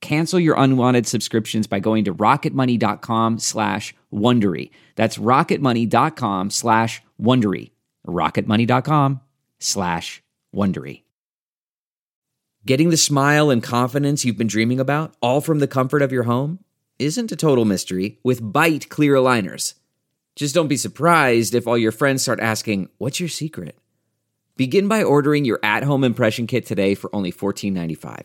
Cancel your unwanted subscriptions by going to rocketmoney.com slash Wondery. That's rocketmoney.com slash Wondery. rocketmoney.com slash Wondery. Getting the smile and confidence you've been dreaming about, all from the comfort of your home, isn't a total mystery with Byte clear aligners. Just don't be surprised if all your friends start asking, What's your secret? Begin by ordering your at home impression kit today for only $14.95.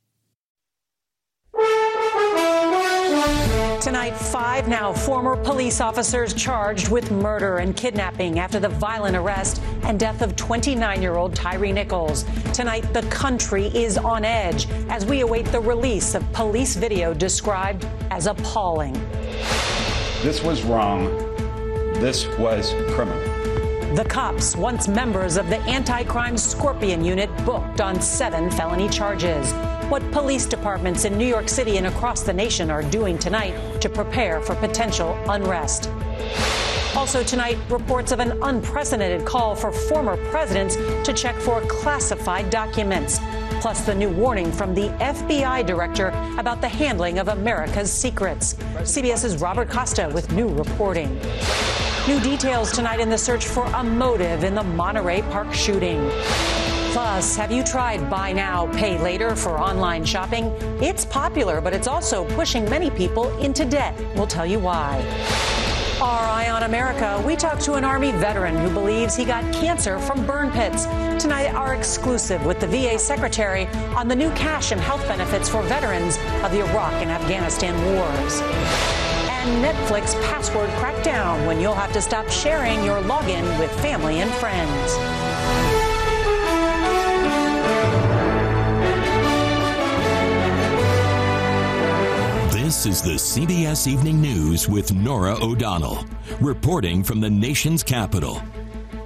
Tonight, five now former police officers charged with murder and kidnapping after the violent arrest and death of 29 year old Tyree Nichols. Tonight, the country is on edge as we await the release of police video described as appalling. This was wrong. This was criminal. The cops, once members of the anti crime Scorpion unit, booked on seven felony charges. What police departments in New York City and across the nation are doing tonight to prepare for potential unrest. Also, tonight, reports of an unprecedented call for former presidents to check for classified documents. Plus, the new warning from the FBI director about the handling of America's secrets. CBS's Robert Costa with new reporting. New details tonight in the search for a motive in the Monterey Park shooting. Plus, have you tried buy now, pay later for online shopping? It's popular, but it's also pushing many people into debt. We'll tell you why. Our Eye on America, we talked to an Army veteran who believes he got cancer from burn pits. Tonight, our exclusive with the VA Secretary on the new cash and health benefits for veterans of the Iraq and Afghanistan wars. And Netflix password crackdown when you'll have to stop sharing your login with family and friends. This is the CBS Evening News with Norah O'Donnell, reporting from the nation's capital.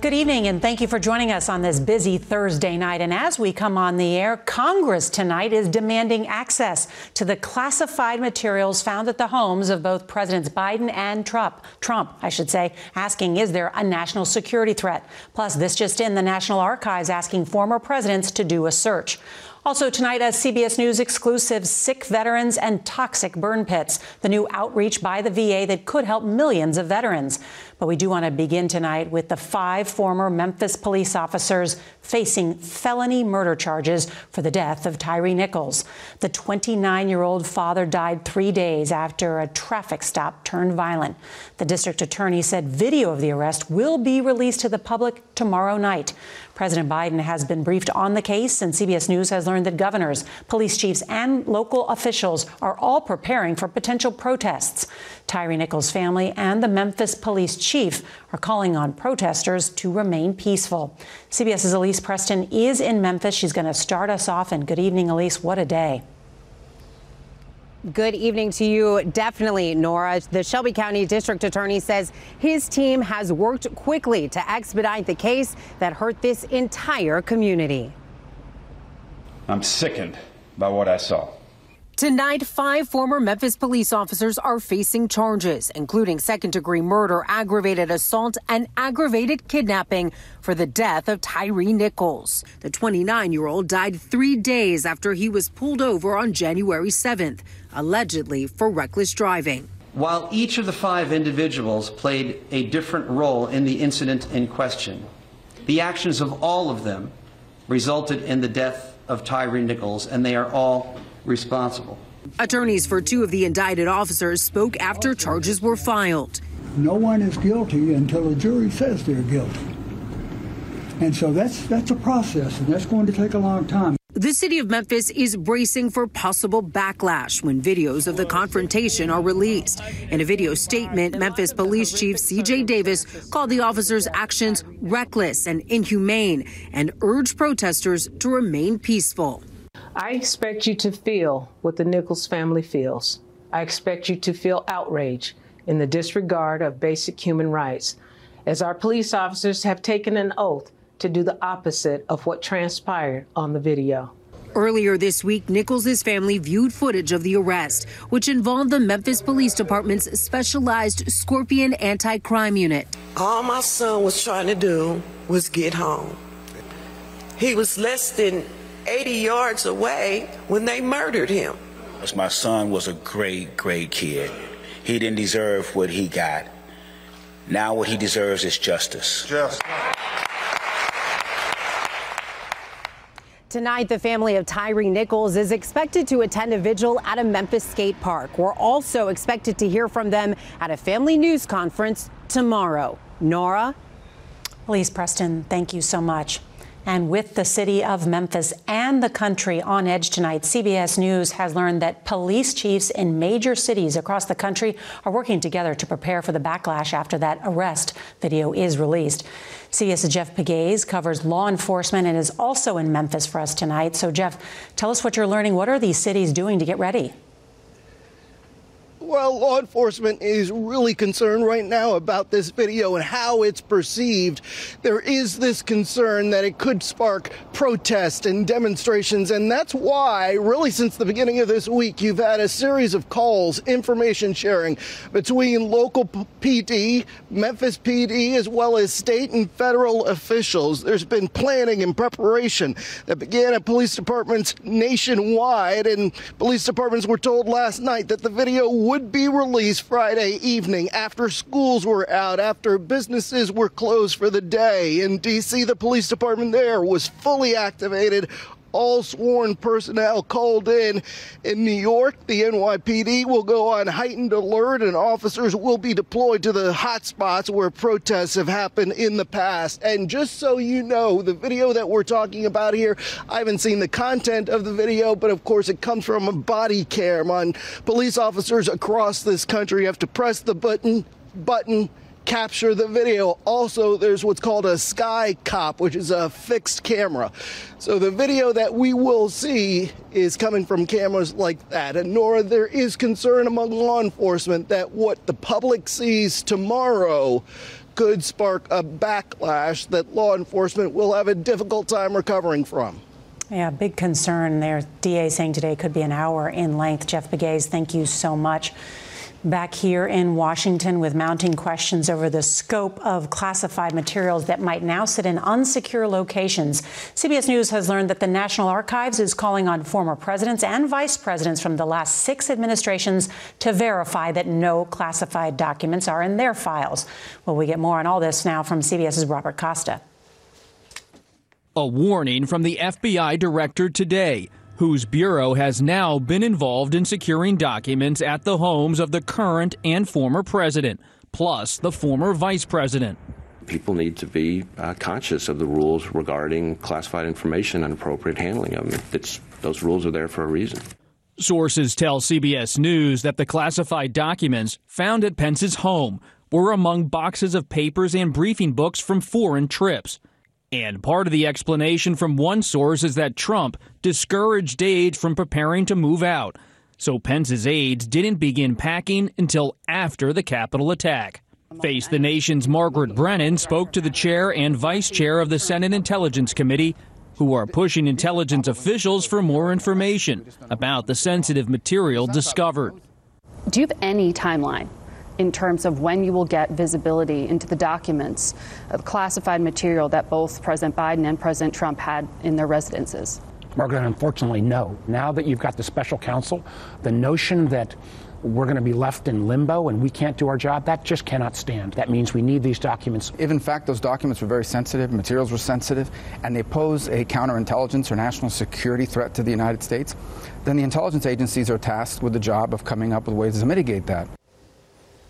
Good evening, and thank you for joining us on this busy Thursday night. And as we come on the air, Congress tonight is demanding access to the classified materials found at the homes of both Presidents Biden and Trump. Trump, I should say, asking, is there a national security threat? Plus, this just in, the National Archives asking former presidents to do a search. Also tonight, a CBS News exclusive, sick veterans and toxic burn pits, the new outreach by the VA that could help millions of veterans. But we do want to begin tonight with the five former Memphis police officers facing felony murder charges for the death of Tyree Nichols. The 29 year old father died three days after a traffic stop turned violent. The district attorney said video of the arrest will be released to the public tomorrow night. President Biden has been briefed on the case, and CBS News has learned that governors, police chiefs, and local officials are all preparing for potential protests. Tyree Nichols' family and the Memphis police chief are calling on protesters to remain peaceful. CBS's Elise Preston is in Memphis. She's going to start us off. And good evening, Elise. What a day. Good evening to you. Definitely, Norah. The Shelby County District Attorney says his team has worked quickly to expedite the case that hurt this entire community. I'm sickened by what I saw. Tonight, five former Memphis police officers are facing charges, including second degree murder, aggravated assault, and aggravated kidnapping for the death of Tyree Nichols. The 29 year old died three days after he was pulled over on January 7th, allegedly for reckless driving. While each of the five individuals played a different role in the incident in question, the actions of all of them resulted in the death of Tyree Nichols, and they are all responsible. Attorneys for two of the indicted officers spoke after charges were filed. No one is guilty until a jury says they're guilty. And so that's that's a process, and that's going to take a long time. The city of Memphis is bracing for possible backlash when videos of the confrontation are released. In a video statement, Memphis Police Chief CJ Davis called the officers' actions reckless and inhumane and urged protesters to remain peaceful. I expect you to feel what the Nichols family feels. I expect you to feel outrage in the disregard of basic human rights, as our police officers have taken an oath to do the opposite of what transpired on the video. Earlier this week, Nichols' family viewed footage of the arrest, which involved the Memphis Police Department's specialized Scorpion anti crime unit. All my son was trying to do was get home. He was less than 80 yards away when they murdered him. My son was a great, great kid. He didn't deserve what he got. Now, what he deserves is justice. Justice. Tonight, the family of Tyree Nichols is expected to attend a vigil at a Memphis skate park. We're also expected to hear from them at a family news conference tomorrow. Norah? Elise Preston, thank you so much. And with the city of Memphis and the country on edge tonight, CBS News has learned that police chiefs in major cities across the country are working together to prepare for the backlash after that arrest video is released. CBS's Jeff Pegues covers law enforcement and is also in Memphis for us tonight. So, Jeff, tell us what you're learning. What are these cities doing to get ready? Well, law enforcement is really concerned right now about this video and how it's perceived. There is this concern that it could spark protest and demonstrations, and that's why, really, since the beginning of this week, you've had a series of calls, information sharing between local PD, Memphis PD, as well as state and federal officials. There's been planning and preparation that began at police departments nationwide, and police departments were told last night that the video would be released Friday evening after schools were out, after businesses were closed for the day. In D.C., the police department there was fully activated all sworn personnel called in. In New York, the NYPD will go on heightened alert and officers will be deployed to the hot spots where protests have happened in the past. And just so you know, the video that we're talking about here, I haven't seen the content of the video, but of course it comes from a body cam on police officers across this country. You have to press the button, button, capture the video. Also, there's what's called a sky cop, which is a fixed camera. So the video that we will see is coming from cameras like that. And Norah, there is concern among law enforcement that what the public sees tomorrow could spark a backlash that law enforcement will have a difficult time recovering from. Yeah, big concern there. DA saying today could be an hour in length. Jeff Pegues, thank you so much back here in Washington with mounting questions over the scope of classified materials that might now sit in unsecure locations. CBS News has learned that the National Archives is calling on former presidents and vice presidents from the last six administrations to verify that no classified documents are in their files. Well, we get more on all this now from CBS's Robert Costa. A warning from the FBI director today whose bureau has now been involved in securing documents at the homes of the current and former president, plus the former vice president. People need to be uh, conscious of the rules regarding classified information and appropriate handling of them. It's, those rules are there for a reason. Sources tell CBS News that the classified documents found at Pence's home were among boxes of papers and briefing books from foreign trips. And part of the explanation from one source is that Trump discouraged aides from preparing to move out. So Pence's aides didn't begin packing until after the Capitol attack. Face the Nation's Margaret Brennan spoke to the chair and vice chair of the Senate Intelligence Committee, who are pushing intelligence officials for more information about the sensitive material discovered. Do you have any timeline in terms of when you will get visibility into the documents of classified material that both President Biden and President Trump had in their residences? Margaret, unfortunately, no. Now that you've got the special counsel, the notion that we're going to be left in limbo and we can't do our job, that just cannot stand. That means we need these documents. If in fact those documents were very sensitive, materials were sensitive, and they pose a counterintelligence or national security threat to the United States, then the intelligence agencies are tasked with the job of coming up with ways to mitigate that.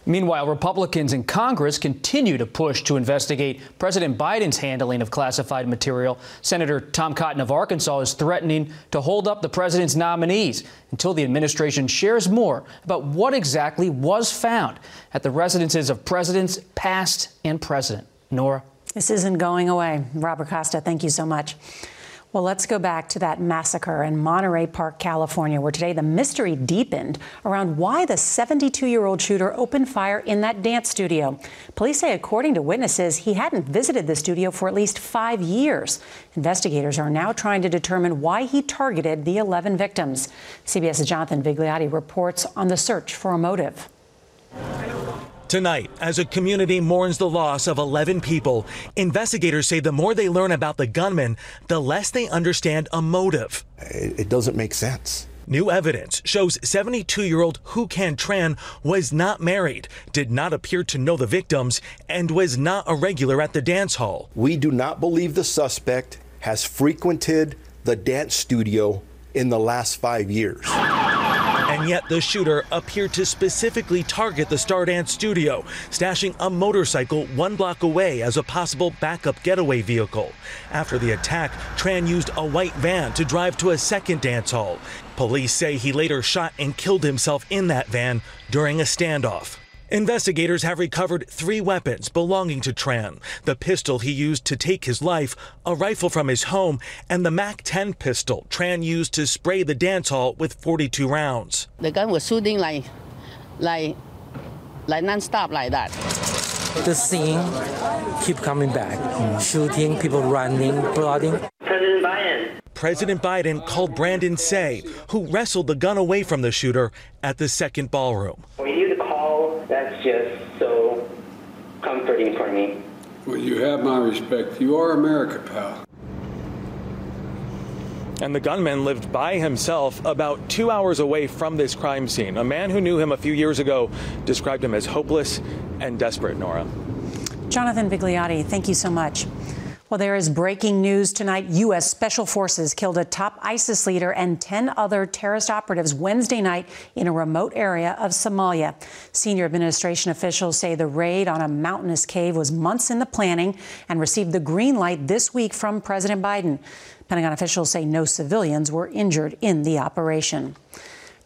Meanwhile, Republicans in Congress continue to push to investigate President Biden's handling of classified material. Senator Tom Cotton of Arkansas is threatening to hold up the president's nominees until the administration shares more about what exactly was found at the residences of presidents past and present. Norah. This isn't going away. Robert Costa, thank you so much. Well, let's go back to that massacre in Monterey Park, California, where today the mystery deepened around why the 72 year old shooter opened fire in that dance studio. Police say, according to witnesses, he hadn't visited the studio for at least five years. Investigators are now trying to determine why he targeted the 11 victims. CBS's Jonathan Vigliotti reports on the search for a motive. Tonight, as a community mourns the loss of 11 people, investigators say the more they learn about the gunman, the less they understand a motive. It doesn't make sense. New evidence shows 72 year old Huu Can Tran was not married, did not appear to know the victims, and was not a regular at the dance hall. We do not believe the suspect has frequented the dance studio in the last five years. And yet the shooter appeared to specifically target the Stardance studio, stashing a motorcycle one block away as a possible backup getaway vehicle. After the attack, Tran used a white van to drive to a second dance hall. Police say he later shot and killed himself in that van during a standoff. Investigators have recovered three weapons belonging to Tran the pistol he used to take his life, a rifle from his home, and the MAC 10 pistol Tran used to spray the dance hall with 42 rounds. The gun was shooting like, like, like non-stop like that. The scene keep coming back, shooting, people running, blooding. President Biden. President Biden called Brandon Tsay, who wrestled the gun away from the shooter at the second ballroom. When you the call, that's just so comforting for me. Well, you have my respect. You are America, pal. And the gunman lived by himself about two hours away from this crime scene. A man who knew him a few years ago described him as hopeless and desperate, Norah. Jonathan Vigliotti, thank you so much. Well, there is breaking news tonight. U.S. Special Forces killed a top ISIS leader and 10 other terrorist operatives Wednesday night in a remote area of Somalia. Senior administration officials say the raid on a mountainous cave was months in the planning and received the green light this week from President Biden. Pentagon officials say no civilians were injured in the operation.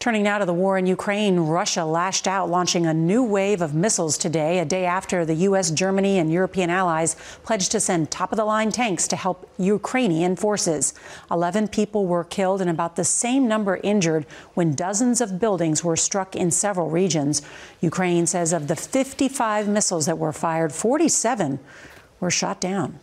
Turning now to the war in Ukraine, Russia lashed out, launching a new wave of missiles today, a day after the U.S., Germany, and European allies pledged to send top of the line tanks to help Ukrainian forces. 11 people were killed and about the same number injured when dozens of buildings were struck in several regions. Ukraine says of the 55 missiles that were fired, 47 were shot down.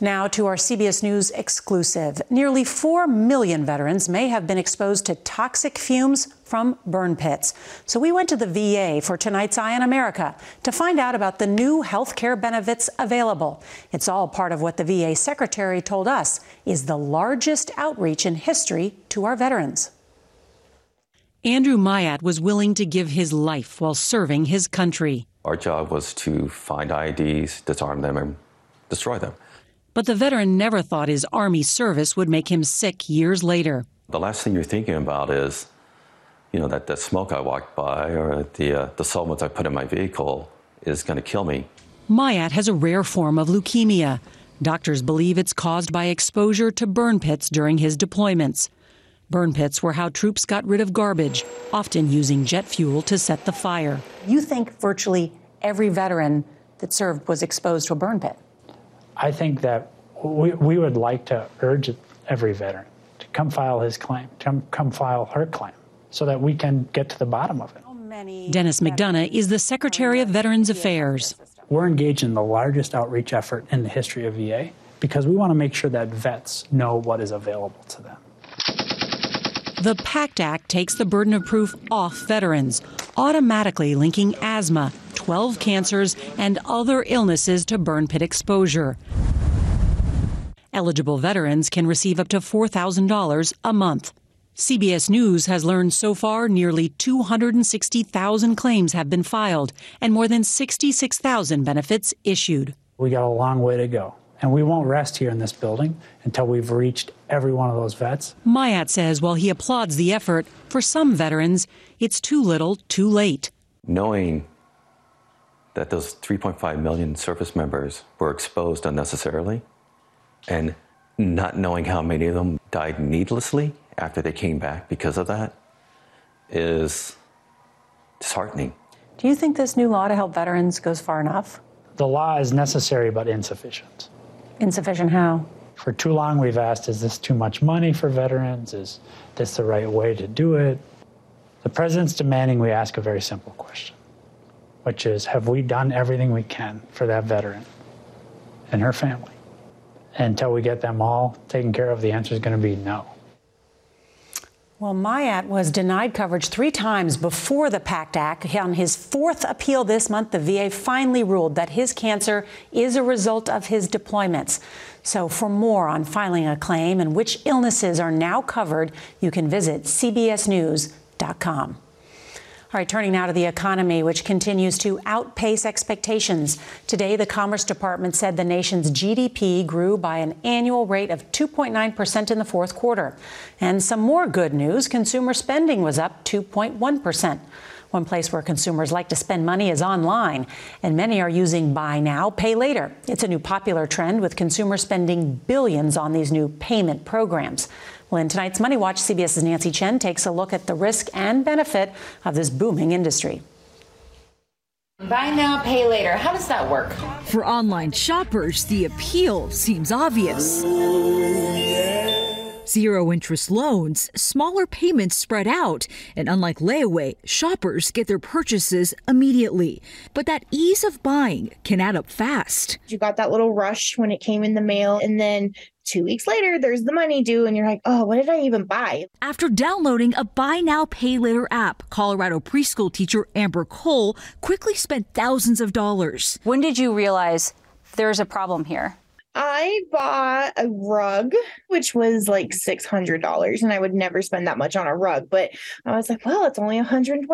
Now to our CBS News exclusive. Nearly 4 million veterans may have been exposed to toxic fumes from burn pits. So we went to the VA for tonight's Eye on America to find out about the new health care benefits available. It's all part of what the VA secretary told us is the largest outreach in history to our veterans. Andrew Myatt was willing to give his life while serving his country. Our job was to find IEDs, disarm them, and destroy them. But the veteran never thought his Army service would make him sick years later. The last thing you're thinking about is, you know, that the smoke I walked by or the, uh, the solvents I put in my vehicle is going to kill me. Myatt has a rare form of leukemia. Doctors believe it's caused by exposure to burn pits during his deployments. Burn pits were how troops got rid of garbage, often using jet fuel to set the fire. You think virtually every veteran that served was exposed to a burn pit? I think that we, we would like to urge every veteran to come file his claim, to come, come file her claim, so that we can get to the bottom of it. Dennis McDonough is the Secretary of Veterans Affairs. We're engaged in the largest outreach effort in the history of VA because we want to make sure that vets know what is available to them. The PACT Act takes the burden of proof off veterans, automatically linking asthma, 12 cancers, and other illnesses to burn pit exposure. Eligible veterans can receive up to $4,000 a month. CBS News has learned so far nearly 260,000 claims have been filed and more than 66,000 benefits issued. We got a long way to go. And we won't rest here in this building until we've reached every one of those vets. Myatt says while he applauds the effort, for some veterans, it's too little, too late. Knowing that those 3.5 million service members were exposed unnecessarily and not knowing how many of them died needlessly after they came back because of that is disheartening. Do you think this new law to help veterans goes far enough? The law is necessary but insufficient. Insufficient how? For too long, we've asked is this too much money for veterans? Is this the right way to do it? The president's demanding we ask a very simple question, which is Have we done everything we can for that veteran and her family? Until we get them all taken care of, the answer is going to be no. Well, Myatt was denied coverage three times before the PACT Act. On his fourth appeal this month, the VA finally ruled that his cancer is a result of his deployments. So, for more on filing a claim and which illnesses are now covered, you can visit cbsnews.com. All right, turning now to the economy, which continues to outpace expectations. Today, the Commerce Department said the nation's GDP grew by an annual rate of 2.9% in the fourth quarter. And some more good news consumer spending was up 2.1%. One place where consumers like to spend money is online, and many are using buy now, pay later. It's a new popular trend with consumers spending billions on these new payment programs. Well, in tonight's Money Watch, CBS's Nancy Chen takes a look at the risk and benefit of this booming industry. Buy now, pay later. How does that work? For online shoppers, the appeal seems obvious. Zero interest loans, smaller payments spread out, and unlike layaway, shoppers get their purchases immediately. But that ease of buying can add up fast. You got that little rush when it came in the mail, and then two weeks later, there's the money due, and you're like, oh, what did I even buy? After downloading a Buy Now, Pay Later app, Colorado preschool teacher Amber Cole quickly spent thousands of dollars. When did you realize there's a problem here? I bought a rug, which was like $600, and I would never spend that much on a rug. But I was like, well, it's only $125.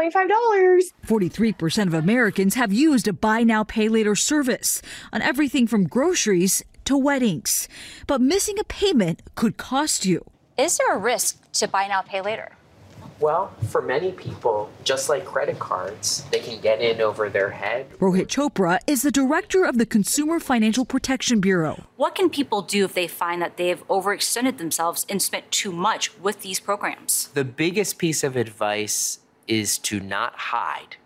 43% of Americans have used a buy now, pay later service on everything from groceries to weddings. But missing a payment could cost you. Is there a risk to buy now, pay later? Well, for many people, just like credit cards, they can get in over their head. Rohit Chopra is the director of the Consumer Financial Protection Bureau. What can people do if they find that they've overextended themselves and spent too much with these programs? The biggest piece of advice is to not hide,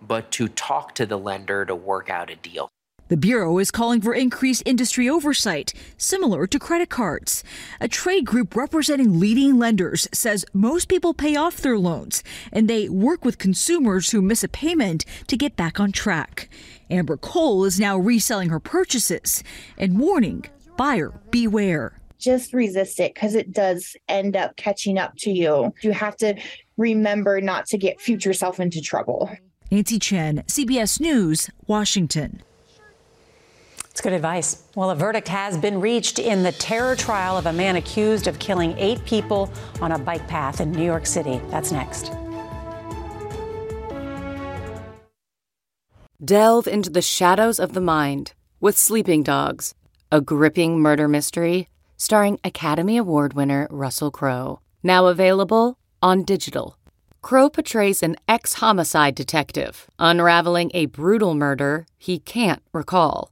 but to talk to the lender to work out a deal. The Bureau is calling for increased industry oversight, similar to credit cards. A trade group representing leading lenders says most people pay off their loans, and they work with consumers who miss a payment to get back on track. Amber Cole is now reselling her purchases and warning buyer beware. Just resist it because it does end up catching up to you. You have to remember not to get future self into trouble. Nancy Chen, CBS News, Washington. It's good advice. Well, a verdict has been reached in the terror trial of a man accused of killing eight people on a bike path in New York City. That's next. Delve into the shadows of the mind with Sleeping Dogs, a gripping murder mystery starring Academy Award winner Russell Crowe. Now available on digital. Crowe portrays an ex homicide detective unraveling a brutal murder he can't recall.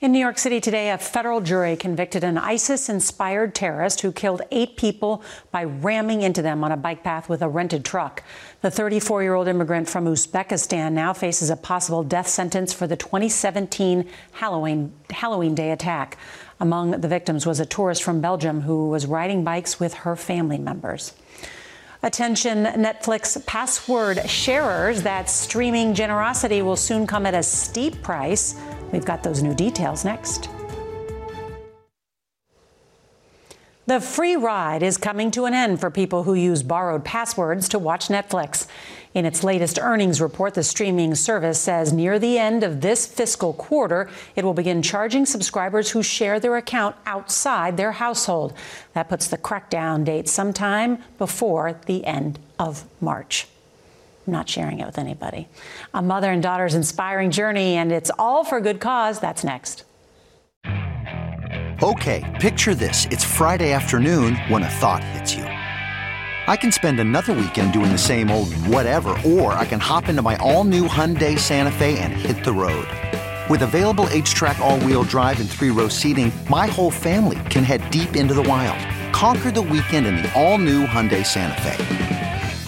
In New York City today, a federal jury convicted an ISIS inspired terrorist who killed eight people by ramming into them on a bike path with a rented truck. The 34 year old immigrant from Uzbekistan now faces a possible death sentence for the 2017 Halloween, Halloween Day attack. Among the victims was a tourist from Belgium who was riding bikes with her family members. Attention Netflix password sharers. That streaming generosity will soon come at a steep price. We've got those new details next. The free ride is coming to an end for people who use borrowed passwords to watch Netflix. In its latest earnings report, the streaming service says near the end of this fiscal quarter, it will begin charging subscribers who share their account outside their household. That puts the crackdown date sometime before the end of March. I'm not sharing it with anybody. A mother and daughter's inspiring journey, and it's all for good cause. That's next. Okay, picture this. It's Friday afternoon when a thought hits you. I can spend another weekend doing the same old whatever, or I can hop into my all new Hyundai Santa Fe and hit the road. With available H track, all wheel drive, and three row seating, my whole family can head deep into the wild. Conquer the weekend in the all new Hyundai Santa Fe.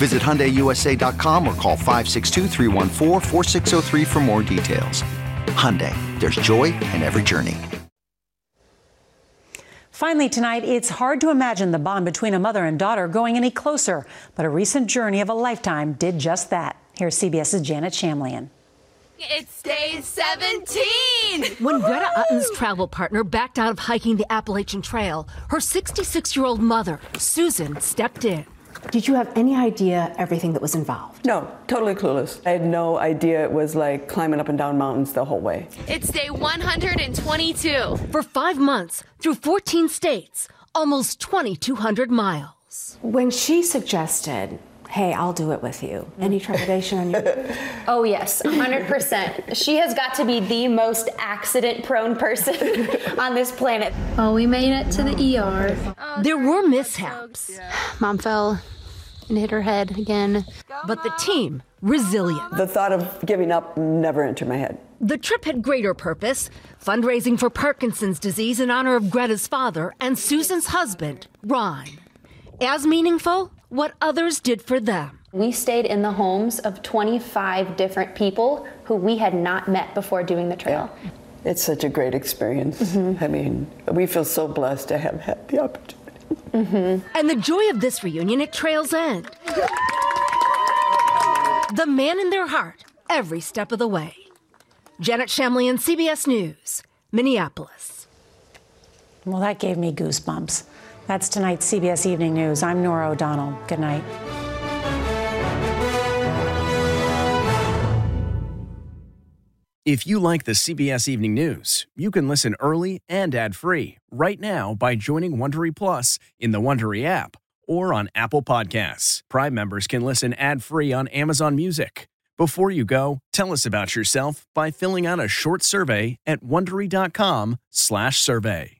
Visit HyundaiUSA.com or call 562 for more details. Hyundai, there's joy in every journey. Finally, tonight, it's hard to imagine the bond between a mother and daughter going any closer, but a recent journey of a lifetime did just that. Here's CBS's Janet Shamlian. It's day 17! When Greta Utton's travel partner backed out of hiking the Appalachian Trail, her 66 year old mother, Susan, stepped in. Did you have any idea everything that was involved? No, totally clueless. I had no idea it was like climbing up and down mountains the whole way. It's day 122. For five months, through 14 states, almost 2,200 miles. When she suggested, hey, I'll do it with you, any trepidation on your Oh, yes, 100%. she has got to be the most accident prone person on this planet. Oh, we made it to the ER. Oh, there were mishaps. Mom fell and hit her head again. But the team, resilient. The thought of giving up never entered my head. The trip had greater purpose fundraising for Parkinson's disease in honor of Greta's father and Susan's husband, Ron. As meaningful, what others did for them. We stayed in the homes of 25 different people who we had not met before doing the trail. Yeah. It's such a great experience. Mm-hmm. I mean, we feel so blessed to have had the opportunity. Mm-hmm. And the joy of this reunion at Trail's End. the man in their heart, every step of the way. Janet Shamlian, CBS News, Minneapolis. Well, that gave me goosebumps. That's tonight's CBS Evening News. I'm Norah O'Donnell. Good night. If you like the CBS Evening News, you can listen early and ad-free right now by joining Wondery Plus in the Wondery app or on Apple Podcasts. Prime members can listen ad-free on Amazon Music. Before you go, tell us about yourself by filling out a short survey at wondery.com/survey.